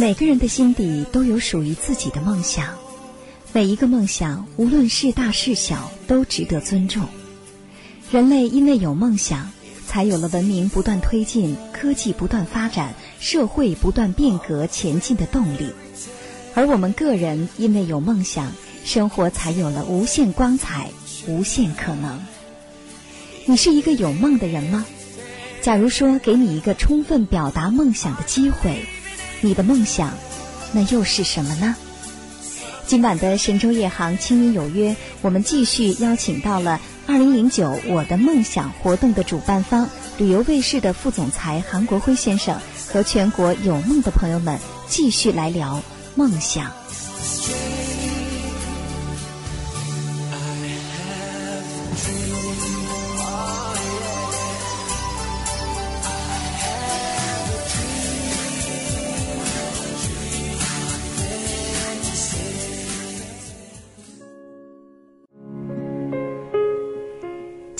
每个人的心底都有属于自己的梦想，每一个梦想，无论是大是小，都值得尊重。人类因为有梦想，才有了文明不断推进、科技不断发展、社会不断变革前进的动力。而我们个人因为有梦想，生活才有了无限光彩、无限可能。你是一个有梦的人吗？假如说给你一个充分表达梦想的机会。你的梦想，那又是什么呢？今晚的神州夜航清音有约，我们继续邀请到了二零零九我的梦想活动的主办方旅游卫视的副总裁韩国辉先生和全国有梦的朋友们，继续来聊梦想。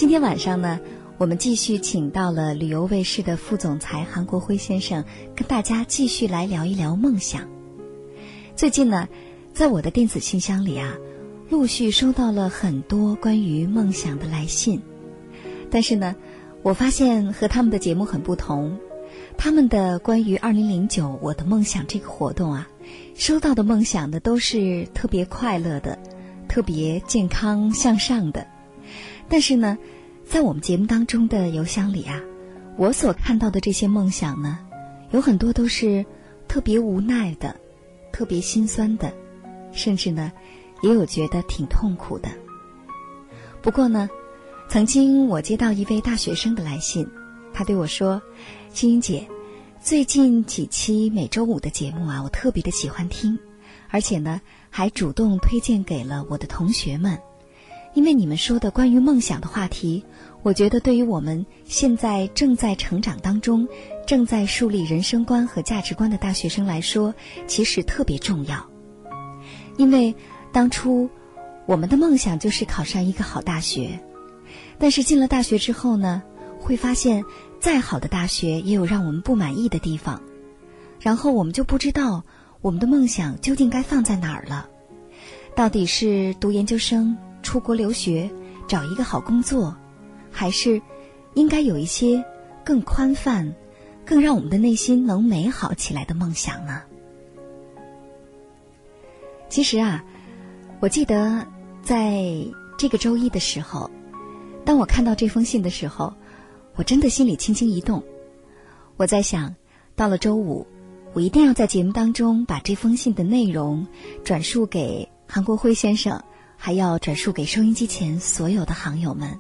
今天晚上呢，我们继续请到了旅游卫视的副总裁韩国辉先生，跟大家继续来聊一聊梦想。最近呢，在我的电子信箱里啊，陆续收到了很多关于梦想的来信，但是呢，我发现和他们的节目很不同，他们的关于二零零九我的梦想这个活动啊，收到的梦想呢都是特别快乐的，特别健康向上的，但是呢。在我们节目当中的邮箱里啊，我所看到的这些梦想呢，有很多都是特别无奈的、特别心酸的，甚至呢，也有觉得挺痛苦的。不过呢，曾经我接到一位大学生的来信，他对我说：“青音姐，最近几期每周五的节目啊，我特别的喜欢听，而且呢，还主动推荐给了我的同学们。”因为你们说的关于梦想的话题，我觉得对于我们现在正在成长当中、正在树立人生观和价值观的大学生来说，其实特别重要。因为当初我们的梦想就是考上一个好大学，但是进了大学之后呢，会发现再好的大学也有让我们不满意的地方，然后我们就不知道我们的梦想究竟该放在哪儿了，到底是读研究生？出国留学，找一个好工作，还是应该有一些更宽泛、更让我们的内心能美好起来的梦想呢？其实啊，我记得在这个周一的时候，当我看到这封信的时候，我真的心里轻轻一动。我在想，到了周五，我一定要在节目当中把这封信的内容转述给韩国辉先生。还要转述给收音机前所有的行友们，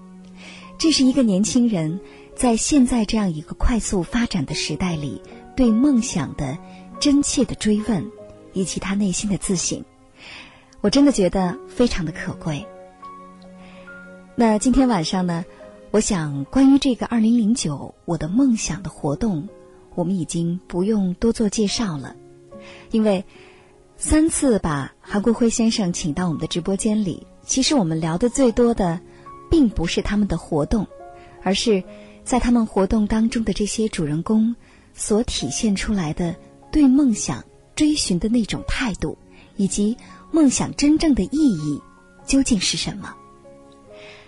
这是一个年轻人在现在这样一个快速发展的时代里对梦想的真切的追问，以及他内心的自省。我真的觉得非常的可贵。那今天晚上呢，我想关于这个二零零九我的梦想的活动，我们已经不用多做介绍了，因为。三次把韩国辉先生请到我们的直播间里，其实我们聊的最多的，并不是他们的活动，而是在他们活动当中的这些主人公所体现出来的对梦想追寻的那种态度，以及梦想真正的意义究竟是什么。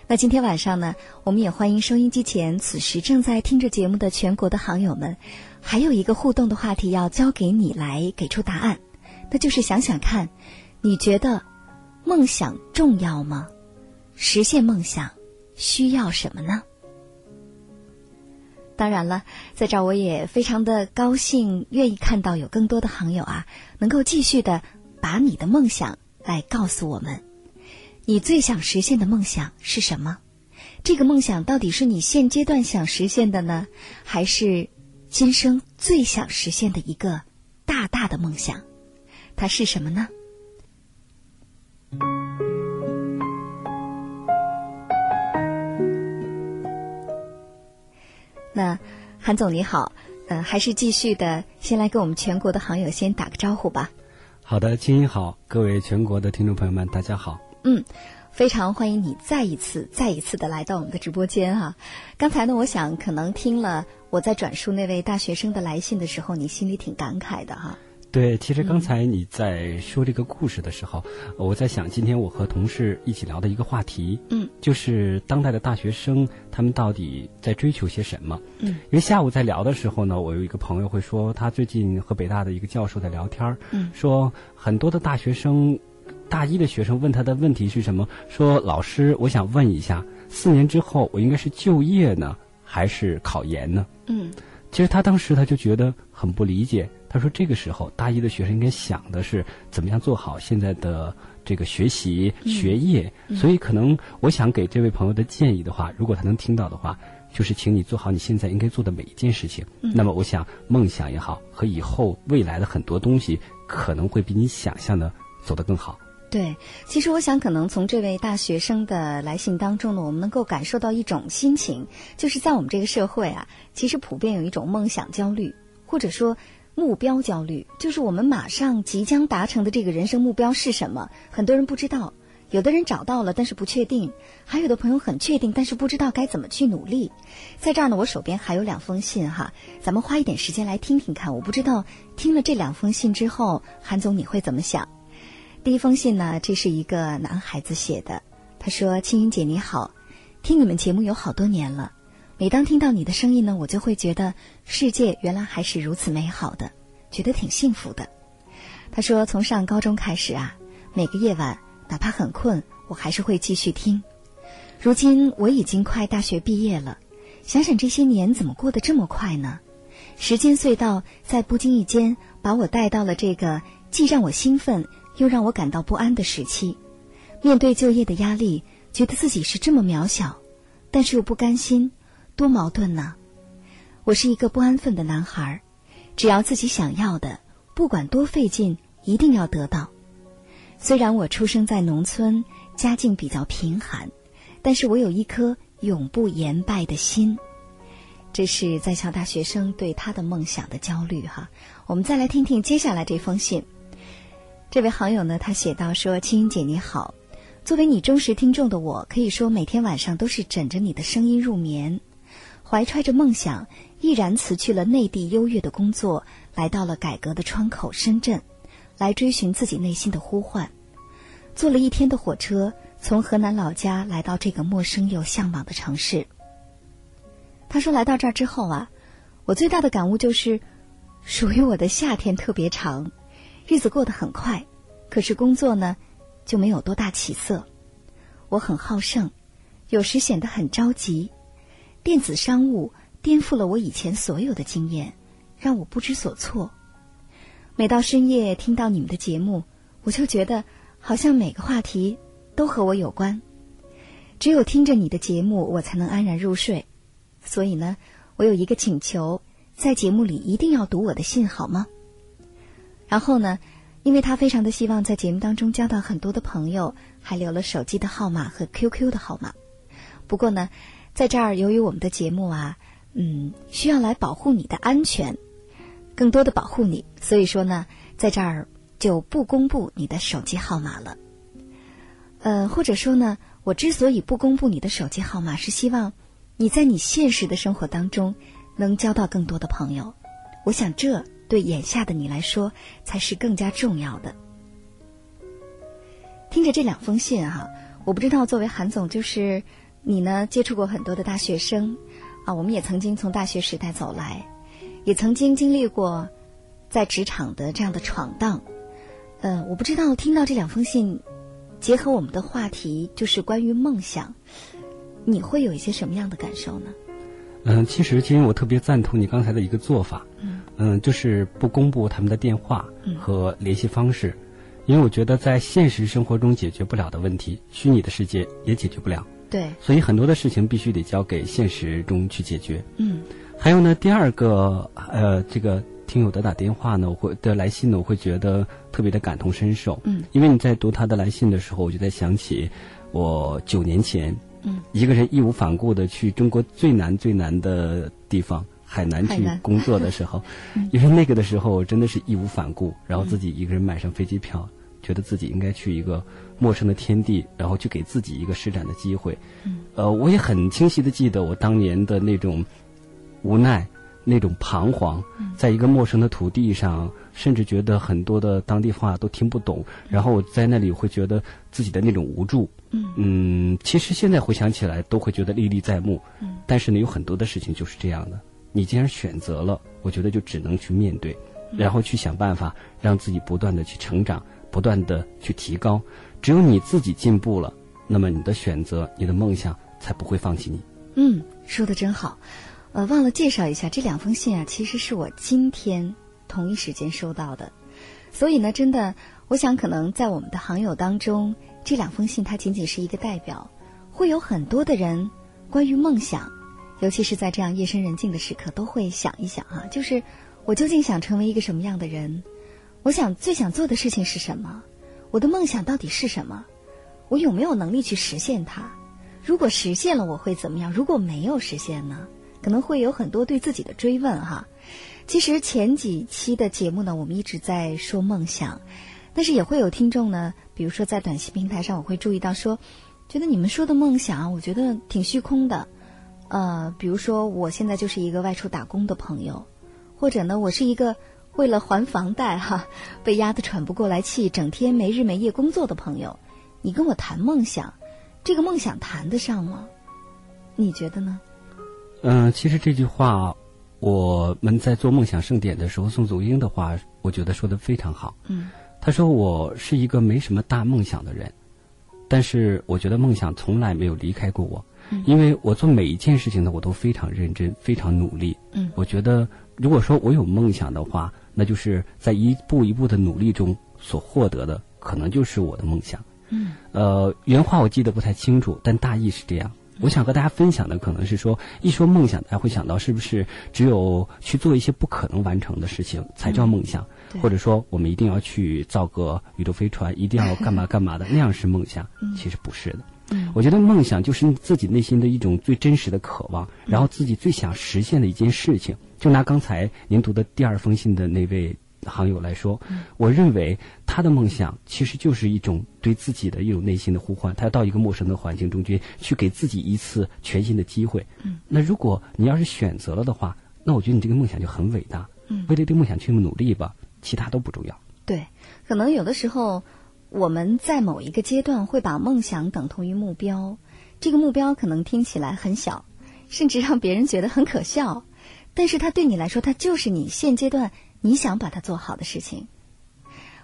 那今天晚上呢，我们也欢迎收音机前此时正在听着节目的全国的好友们，还有一个互动的话题要交给你来给出答案。那就是想想看，你觉得梦想重要吗？实现梦想需要什么呢？当然了，在这儿我也非常的高兴，愿意看到有更多的行友啊，能够继续的把你的梦想来告诉我们。你最想实现的梦想是什么？这个梦想到底是你现阶段想实现的呢，还是今生最想实现的一个大大的梦想？它是什么呢？那韩总你好，呃，还是继续的，先来跟我们全国的好友先打个招呼吧。好的，青音好，各位全国的听众朋友们，大家好。嗯，非常欢迎你再一次、再一次的来到我们的直播间哈。刚才呢，我想可能听了我在转述那位大学生的来信的时候，你心里挺感慨的哈。对，其实刚才你在说这个故事的时候，我在想今天我和同事一起聊的一个话题，嗯，就是当代的大学生他们到底在追求些什么？嗯，因为下午在聊的时候呢，我有一个朋友会说，他最近和北大的一个教授在聊天嗯，说很多的大学生，大一的学生问他的问题是什么？说老师，我想问一下，四年之后我应该是就业呢，还是考研呢？嗯，其实他当时他就觉得很不理解。他说：“这个时候，大一的学生应该想的是怎么样做好现在的这个学习学业。所以，可能我想给这位朋友的建议的话，如果他能听到的话，就是请你做好你现在应该做的每一件事情。那么，我想梦想也好，和以后未来的很多东西，可能会比你想象的走得更好。”对，其实我想，可能从这位大学生的来信当中呢，我们能够感受到一种心情，就是在我们这个社会啊，其实普遍有一种梦想焦虑，或者说。目标焦虑就是我们马上即将达成的这个人生目标是什么？很多人不知道，有的人找到了，但是不确定；还有的朋友很确定，但是不知道该怎么去努力。在这儿呢，我手边还有两封信哈，咱们花一点时间来听听看。我不知道听了这两封信之后，韩总你会怎么想？第一封信呢，这是一个男孩子写的，他说：“青云姐你好，听你们节目有好多年了。”每当听到你的声音呢，我就会觉得世界原来还是如此美好的，觉得挺幸福的。他说，从上高中开始啊，每个夜晚哪怕很困，我还是会继续听。如今我已经快大学毕业了，想想这些年怎么过得这么快呢？时间隧道在不经意间把我带到了这个既让我兴奋又让我感到不安的时期。面对就业的压力，觉得自己是这么渺小，但是又不甘心。多矛盾呢！我是一个不安分的男孩，只要自己想要的，不管多费劲，一定要得到。虽然我出生在农村，家境比较贫寒，但是我有一颗永不言败的心。这是在校大学生对他的梦想的焦虑哈。我们再来听听接下来这封信。这位好友呢，他写道说：“青音姐你好，作为你忠实听众的我，可以说每天晚上都是枕着你的声音入眠。”怀揣着梦想，毅然辞去了内地优越的工作，来到了改革的窗口深圳，来追寻自己内心的呼唤。坐了一天的火车，从河南老家来到这个陌生又向往的城市。他说：“来到这儿之后啊，我最大的感悟就是，属于我的夏天特别长，日子过得很快，可是工作呢，就没有多大起色。我很好胜，有时显得很着急。”电子商务颠覆了我以前所有的经验，让我不知所措。每到深夜听到你们的节目，我就觉得好像每个话题都和我有关。只有听着你的节目，我才能安然入睡。所以呢，我有一个请求，在节目里一定要读我的信，好吗？然后呢，因为他非常的希望在节目当中交到很多的朋友，还留了手机的号码和 QQ 的号码。不过呢。在这儿，由于我们的节目啊，嗯，需要来保护你的安全，更多的保护你，所以说呢，在这儿就不公布你的手机号码了。呃，或者说呢，我之所以不公布你的手机号码，是希望你在你现实的生活当中能交到更多的朋友。我想，这对眼下的你来说才是更加重要的。听着这两封信哈，我不知道作为韩总就是。你呢？接触过很多的大学生，啊，我们也曾经从大学时代走来，也曾经经历过在职场的这样的闯荡。嗯，我不知道听到这两封信，结合我们的话题，就是关于梦想，你会有一些什么样的感受呢？嗯，其实今天我特别赞同你刚才的一个做法，嗯，嗯，就是不公布他们的电话和联系方式，因为我觉得在现实生活中解决不了的问题，虚拟的世界也解决不了。对，所以很多的事情必须得交给现实中去解决。嗯，还有呢，第二个呃，这个听友的打电话呢，我会的来信呢，我会觉得特别的感同身受。嗯，因为你在读他的来信的时候，我就在想起我九年前，嗯，一个人义无反顾的去中国最难最难的地方。海南去工作的时候，因为那个的时候真的是义无反顾，然后自己一个人买上飞机票，觉得自己应该去一个陌生的天地，然后去给自己一个施展的机会。嗯呃，我也很清晰的记得我当年的那种无奈、那种彷徨，在一个陌生的土地上，甚至觉得很多的当地话都听不懂，然后我在那里会觉得自己的那种无助。嗯，其实现在回想起来都会觉得历历在目。嗯，但是呢，有很多的事情就是这样的。你既然选择了，我觉得就只能去面对，然后去想办法让自己不断的去成长，不断的去提高。只有你自己进步了，那么你的选择、你的梦想才不会放弃你。嗯，说的真好。呃，忘了介绍一下，这两封信啊，其实是我今天同一时间收到的。所以呢，真的，我想可能在我们的行友当中，这两封信它仅仅是一个代表，会有很多的人关于梦想。尤其是在这样夜深人静的时刻，都会想一想啊，就是我究竟想成为一个什么样的人？我想最想做的事情是什么？我的梦想到底是什么？我有没有能力去实现它？如果实现了，我会怎么样？如果没有实现呢？可能会有很多对自己的追问哈。其实前几期的节目呢，我们一直在说梦想，但是也会有听众呢，比如说在短信平台上，我会注意到说，觉得你们说的梦想，我觉得挺虚空的。呃，比如说，我现在就是一个外出打工的朋友，或者呢，我是一个为了还房贷哈，被压得喘不过来气，整天没日没夜工作的朋友。你跟我谈梦想，这个梦想谈得上吗？你觉得呢？嗯，其实这句话，我们在做梦想盛典的时候，宋祖英的话，我觉得说的非常好。嗯，他说我是一个没什么大梦想的人，但是我觉得梦想从来没有离开过我。因为我做每一件事情呢，我都非常认真，非常努力。嗯，我觉得如果说我有梦想的话，那就是在一步一步的努力中所获得的，可能就是我的梦想。嗯，呃，原话我记得不太清楚，但大意是这样。我想和大家分享的可能是说，一说梦想，大家会想到是不是只有去做一些不可能完成的事情才叫梦想，或者说我们一定要去造个宇宙飞船，一定要干嘛 干嘛的那样是梦想？其实不是的。我觉得梦想就是自己内心的一种最真实的渴望，然后自己最想实现的一件事情。就拿刚才您读的第二封信的那位行友来说，我认为他的梦想其实就是一种对自己的一种内心的呼唤。他要到一个陌生的环境中去，去给自己一次全新的机会。那如果你要是选择了的话，那我觉得你这个梦想就很伟大。为了这个梦想去努力吧，其他都不重要。对，可能有的时候。我们在某一个阶段会把梦想等同于目标，这个目标可能听起来很小，甚至让别人觉得很可笑，但是它对你来说，它就是你现阶段你想把它做好的事情。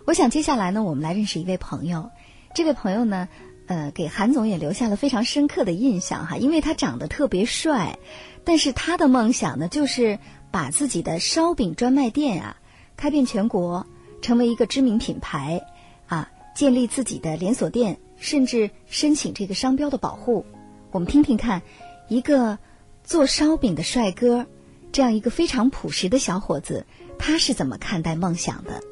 我想接下来呢，我们来认识一位朋友，这位朋友呢，呃，给韩总也留下了非常深刻的印象哈，因为他长得特别帅，但是他的梦想呢，就是把自己的烧饼专卖店啊开遍全国，成为一个知名品牌。建立自己的连锁店，甚至申请这个商标的保护。我们听听看，一个做烧饼的帅哥，这样一个非常朴实的小伙子，他是怎么看待梦想的？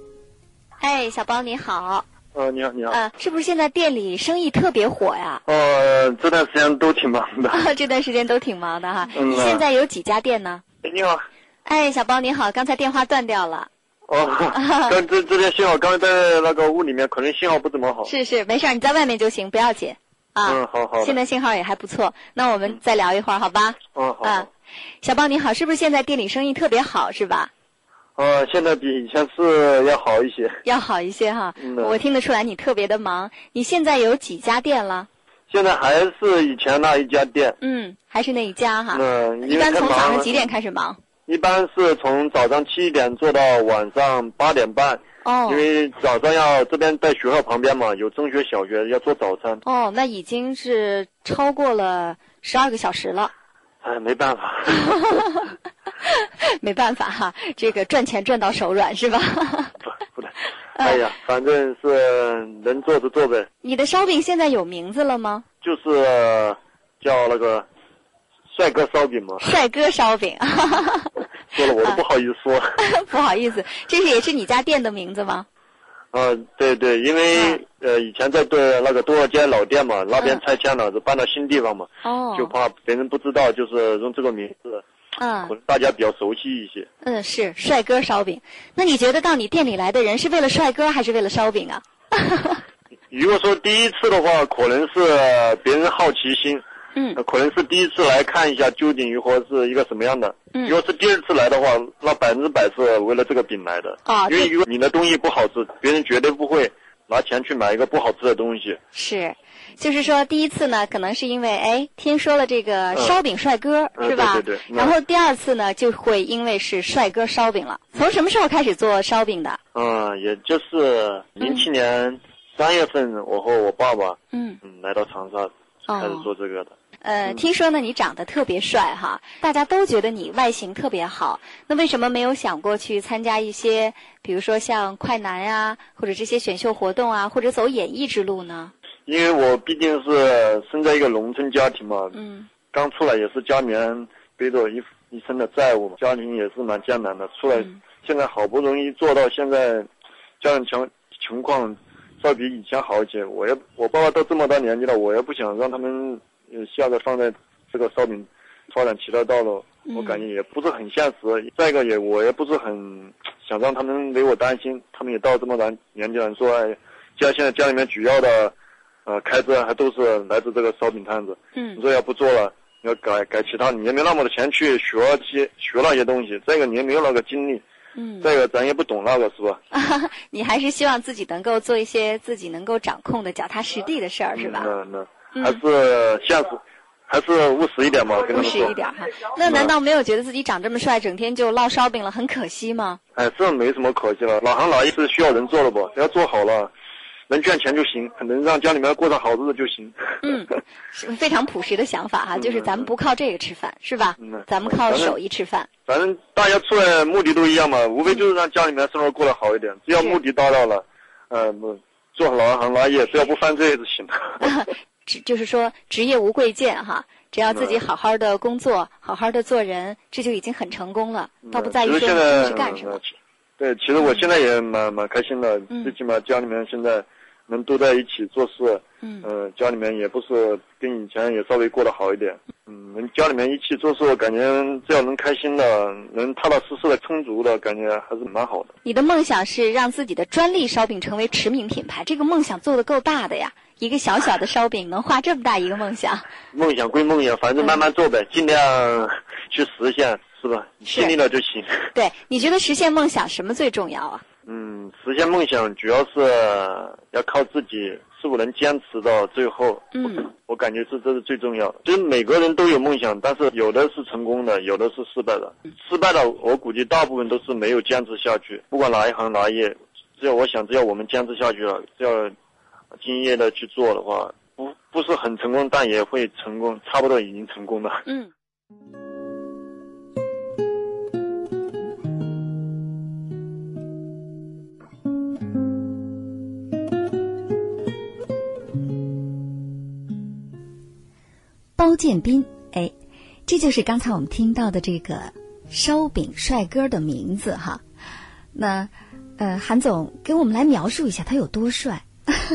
哎，小包你好。呃，你好，你好。呃，是不是现在店里生意特别火呀？呃，这段时间都挺忙的。这段时间都挺忙的哈。你现在有几家店呢？哎你好。哎，小包你好，刚才电话断掉了。哦，刚这这边信号，刚在那个屋里面，可能信号不怎么好。是是，没事儿，你在外面就行，不要紧。啊，嗯，好好。现在信号也还不错，那我们再聊一会儿，好吧？嗯，好。啊，小包你好，是不是现在店里生意特别好，是吧？呃，现在比以前是要好一些。要好一些哈，我听得出来你特别的忙。你现在有几家店了？现在还是以前那一家店。嗯，还是那一家哈。嗯，一般从早上几点开始忙？一般是从早上七点做到晚上八点半，哦，因为早上要这边在学校旁边嘛，有中学、小学要做早餐。哦，那已经是超过了十二个小时了。哎，没办法，没办法哈，这个赚钱赚到手软是吧？不，不对。哎呀，反正是能做就做呗。你的烧饼现在有名字了吗？就是叫那个帅哥烧饼吗。帅哥烧饼，说了我都不好意思说。不好意思，这是也是你家店的名字吗？嗯，对对，因为呃以前在对那个多少街老店嘛，那边拆迁了，就搬到新地方嘛，哦，就怕别人不知道，就是用这个名字，嗯可能大家比较熟悉一些。嗯，是帅哥烧饼。那你觉得到你店里来的人是为了帅哥还是为了烧饼啊？如果说第一次的话，可能是别人好奇心，嗯呃可能是第一次来看一下究竟鱼活是一个什么样的。嗯如果是第二次来的话，那百分之百是为了这个饼来的。啊因为如果你的东西不好吃，别人绝对不会拿钱去买一个不好吃的东西。是，就是说第一次呢，可能是因为哎听说了这个嗯烧饼帅哥、嗯是吧？对对对嗯然后第二次呢，就会因为是帅哥烧饼了。从什么时候开始做烧饼的？嗯，也就是零七年三月份，我和我爸爸嗯，嗯来到长沙开始做这个的。呃，听说呢你长得特别帅哈，大家都觉得你外形特别好。那为什么没有想过去参加一些，比如说像快男呀、或者这些选秀活动啊，或者走演艺之路呢？因为我毕竟是生在一个农村家庭嘛，嗯刚出来也是家里面背着一一身的债务，家庭也是蛮艰难的。出来嗯现在好不容易做到现在，家庭情情况要比以前好一些。我也我爸爸都这么大年纪了，我也不想让他们呃下个放在这个烧饼发展其他道路，嗯我感觉也不是很现实。再一个也我也不是很想让他们为我担心，他们也到这么大年纪了，说哎，家现在家里面主要的呃开支还都是来自这个烧饼摊子。嗯你嗯说要不做了，要改改其他，你也没那么多钱去学些学那些东西。再一个，你也没有那个精力，嗯，再一个，咱也不懂那个，是吧？你还是希望自己能够做一些自己能够掌控的、脚踏实地的事儿，是吧？嗯那还是现实，还是务实一点嘛，跟他务们说。实一点哈。那难道没有觉得自己长这么帅，整天就烙烧饼了，很可惜吗？哎，这没什么可惜了，哪行哪业是需要人做的不？只要做好了，能赚钱就行，能让家里面过上好日子就行。嗯，是非常朴实的想法哈，嗯就是咱们不靠这个吃饭，是吧嗯？咱们靠手艺吃饭。反正大家出来目的都一样嘛，无非就是让家里面生活过得好一点。只要目的达到了，呃，做好哪行哪业，只要不犯罪就行了。只就是说职业无贵贱哈，只要自己嗯好好的工作，好好的做人，这就已经很成功了。倒不在于说你是干什么嗯。对，其实我现在也蛮蛮开心的，嗯最起码家里面现在能都在一起做事，嗯呃，家里面也不是跟以前也稍微过得好一点，嗯，能家里面一起做事，感觉只要能开心的，能踏踏实实的、充足的，感觉还是蛮好的。你的梦想是让自己的专利烧饼成为驰名品牌，这个梦想做的够大的呀！一个小小的烧饼能画这么大一个梦想，梦想归梦想，反正慢慢做呗，尽量去实现，是吧？尽力了就行。对，你觉得实现梦想什么最重要啊？嗯，实现梦想主要是要靠自己是否能坚持到最后。嗯，我感觉是这是最重要的。就是每个人都有梦想，但是有的是成功的，有的是失败的。失败的，我估计大部分都是没有坚持下去。不管哪一行哪一业，只要我想，只要我们坚持下去了，只要敬业的去做的话，不不是很成功，但也会成功，差不多已经成功了。嗯。包建斌，哎，这就是刚才我们听到的这个烧饼帅哥的名字哈。那，呃，韩总给我们来描述一下他有多帅。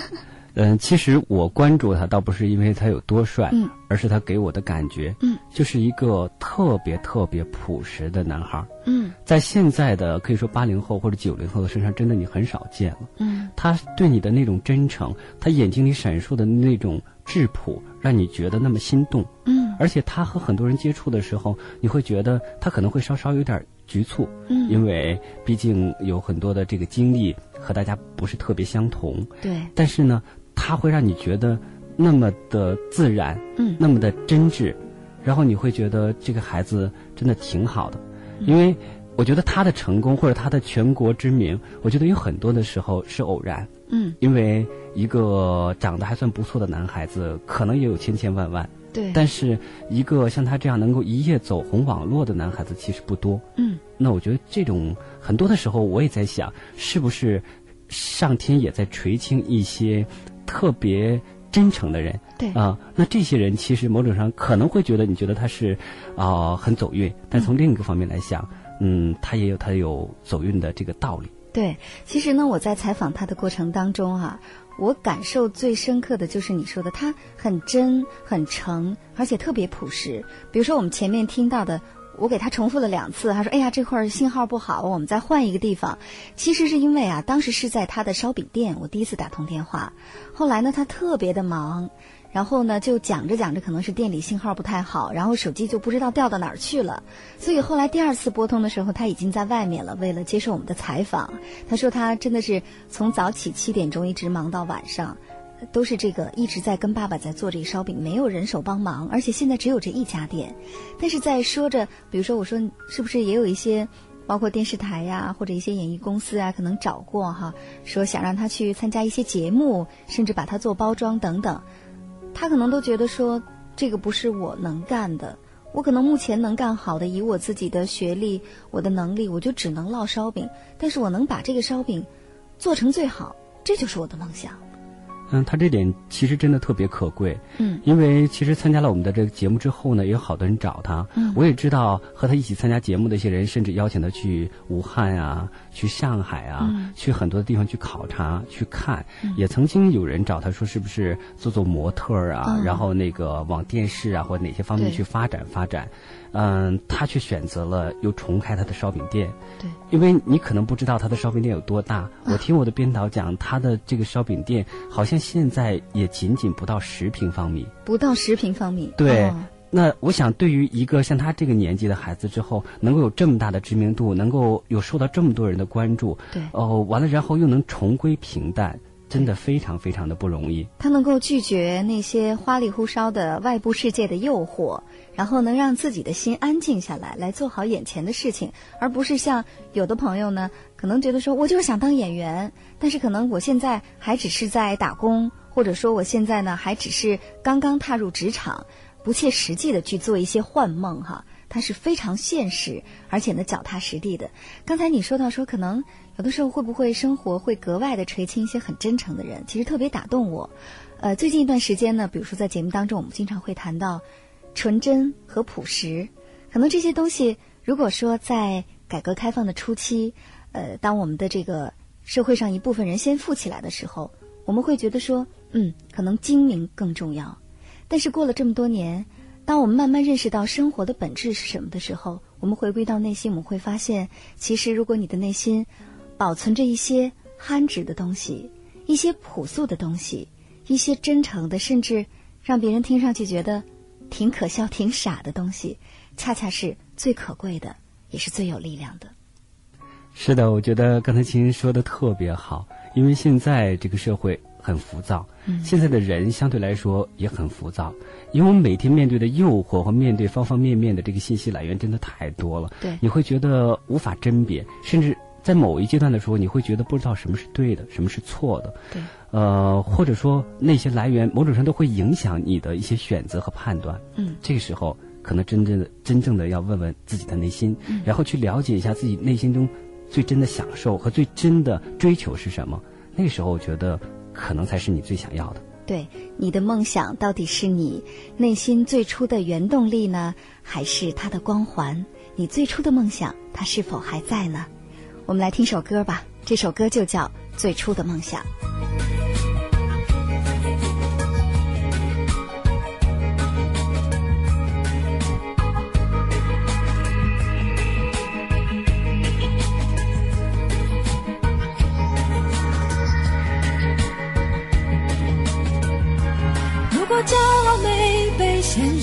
嗯，其实我关注他倒不是因为他有多帅，嗯，而是他给我的感觉，嗯，就是一个特别特别朴实的男孩儿。嗯在现在的可以说八零后或者九零后的身上，真的你很少见了。嗯他对你的那种真诚，他眼睛里闪烁的那种质朴，让你觉得那么心动。嗯。而且他和很多人接触的时候，你会觉得他可能会稍稍有点局促，嗯，因为毕竟有很多的这个经历和大家不是特别相同。对，但是呢，他会让你觉得那么的自然，嗯。那么的真挚，然后你会觉得这个孩子真的挺好的，因为我觉得他的成功或者他的全国知名，我觉得有很多的时候是偶然，嗯因为一个长得还算不错的男孩子，可能也有千千万万，对，但是一个像他这样能够一夜走红网络的男孩子其实不多。嗯那我觉得这种很多的时候，我也在想，是不是上天也在垂青一些特别真诚的人。对啊，那这些人其实某种上可能会觉得你觉得他是啊、很走运，但从另一个方面来想，嗯，他也有他有走运的这个道理。对，其实呢，我在采访他的过程当中啊，我感受最深刻的就是你说的，他很真、很诚，而且特别朴实。比如说我们前面听到的，我给他重复了两次，他说：“哎呀，这块儿信号不好，我们再换一个地方。”其实是因为啊，当时是在他的烧饼店，我第一次打通电话。后来呢，他特别的忙。然后呢，就讲着讲着，可能是店里信号不太好，然后手机就不知道掉到哪儿去了。所以后来第二次拨通的时候，他已经在外面了，为了接受我们的采访。他说他真的是从早起七点钟一直忙到晚上，都是这个一直在跟爸爸在做这个烧饼，没有人手帮忙，而且现在只有这一家店。但是在说着，比如说我说是不是也有一些。包括电视台呀、或者一些演艺公司啊，可能找过哈，说想让他去参加一些节目，甚至把他做包装等等。他可能都觉得说这个不是我能干的，我可能目前能干好的，以我自己的学历、我的能力，我就只能烙烧饼。但是我能把这个烧饼做成最好，这就是我的梦想。嗯，他这点其实真的特别可贵。嗯，因为其实参加了我们的这个节目之后呢，也有好多人找他。嗯我也知道和他一起参加节目的一些人，甚至邀请他去武汉啊，去上海啊，嗯去很多的地方去考察、去看。也曾经有人找他说，是不是做做模特啊，嗯然后那个往电视啊或者哪些方面对去发展发展。嗯，他却选择了又重开他的烧饼店。对，因为你可能不知道他的烧饼店有多大。我听我的编导讲，他的这个烧饼店好像现在也仅仅不到十平方米。不到十平方米。对哦那我想，对于一个像他这个年纪的孩子，之后能够有这么大的知名度，能够有受到这么多人的关注，对哦，完了，然后又能重归平淡，真的非常非常的不容易。他能够拒绝那些花里胡哨的外部世界的诱惑，然后能让自己的心安静下来，来做好眼前的事情，而不是像有的朋友呢，可能觉得说我就是想当演员，但是可能我现在还只是在打工，或者说我现在呢还只是刚刚踏入职场，不切实际的去做一些幻梦哈。他是非常现实，而且呢脚踏实地的。刚才你说到说，可能有的时候会不会生活会格外的垂青一些很真诚的人，其实特别打动我。呃，最近一段时间呢，比如说在节目当中，我们经常会谈到纯真和朴实，可能这些东西，如果说在改革开放的初期，呃，当我们的这个社会上一部分人先富起来的时候，我们会觉得说，嗯，可能精明更重要。但是过了这么多年，当我们慢慢认识到生活的本质是什么的时候，我们回归到内心，我们会发现，其实如果你的内心保存着一些憨直的东西，一些朴素的东西，一些真诚的，甚至让别人听上去觉得挺可笑、挺傻的东西，恰恰是最可贵的，也是最有力量的。是的，我觉得刚才青青说的特别好，因为现在这个社会很浮躁，嗯现在的人相对来说也很浮躁，因为我们每天面对的诱惑和面对方方面面的这个信息来源真的太多了，对你会觉得无法甄别，甚至在某一阶段的时候，你会觉得不知道什么是对的，什么是错的，对，呃，或者说那些来源某种程度会影响你的一些选择和判断，嗯，这个时候可能真正的真正的要问问自己的内心，嗯然后去了解一下自己内心中最真的享受和最真的追求是什么。那个时候，我觉得可能才是你最想要的。对，你的梦想到底是你内心最初的原动力呢，还是它的光环？你最初的梦想，它是否还在呢？我们来听首歌吧，这首歌就叫《最初的梦想》。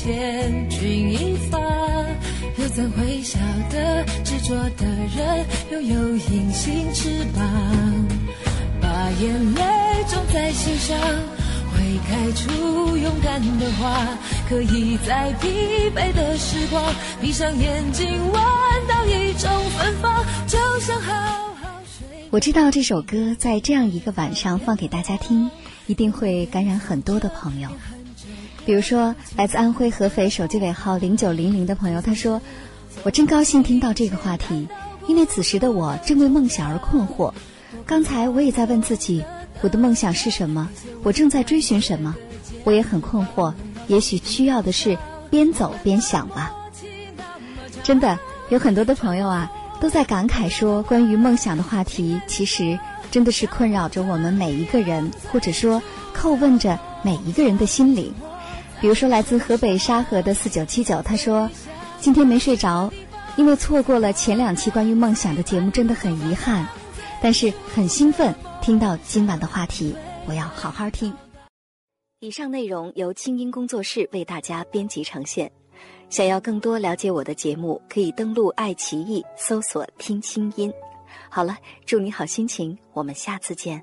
千钧一发，又怎会晓得执着的人拥有隐形翅膀？把眼泪种在心上。会开出勇敢的花，可以在疲惫的时光，闭上眼睛闻到一种芬芳，就像好好睡。我知道这首歌在这样一个晚上放给大家听，一定会感染很多的朋友。比如说，来自安徽合肥手机尾号零九零零的朋友，他说：“我真高兴听到这个话题，因为此时的我正为梦想而困惑。刚才我也在问自己。”我的梦想是什么？我正在追寻什么？我也很困惑。也许需要的是边走边想吧。真的，有很多的朋友啊，都在感慨说，关于梦想的话题，其实真的是困扰着我们每一个人，或者说叩问着每一个人的心灵。比如说，来自河北沙河的四九七九，他说：“今天没睡着，因为错过了前两期关于梦想的节目，真的很遗憾，但是很兴奋。”听到今晚的话题，我要好好听。以上内容由清音工作室为大家编辑呈现。想要更多了解我的节目，可以登录爱奇艺搜索“听清音”。好了，祝你好心情，我们下次见。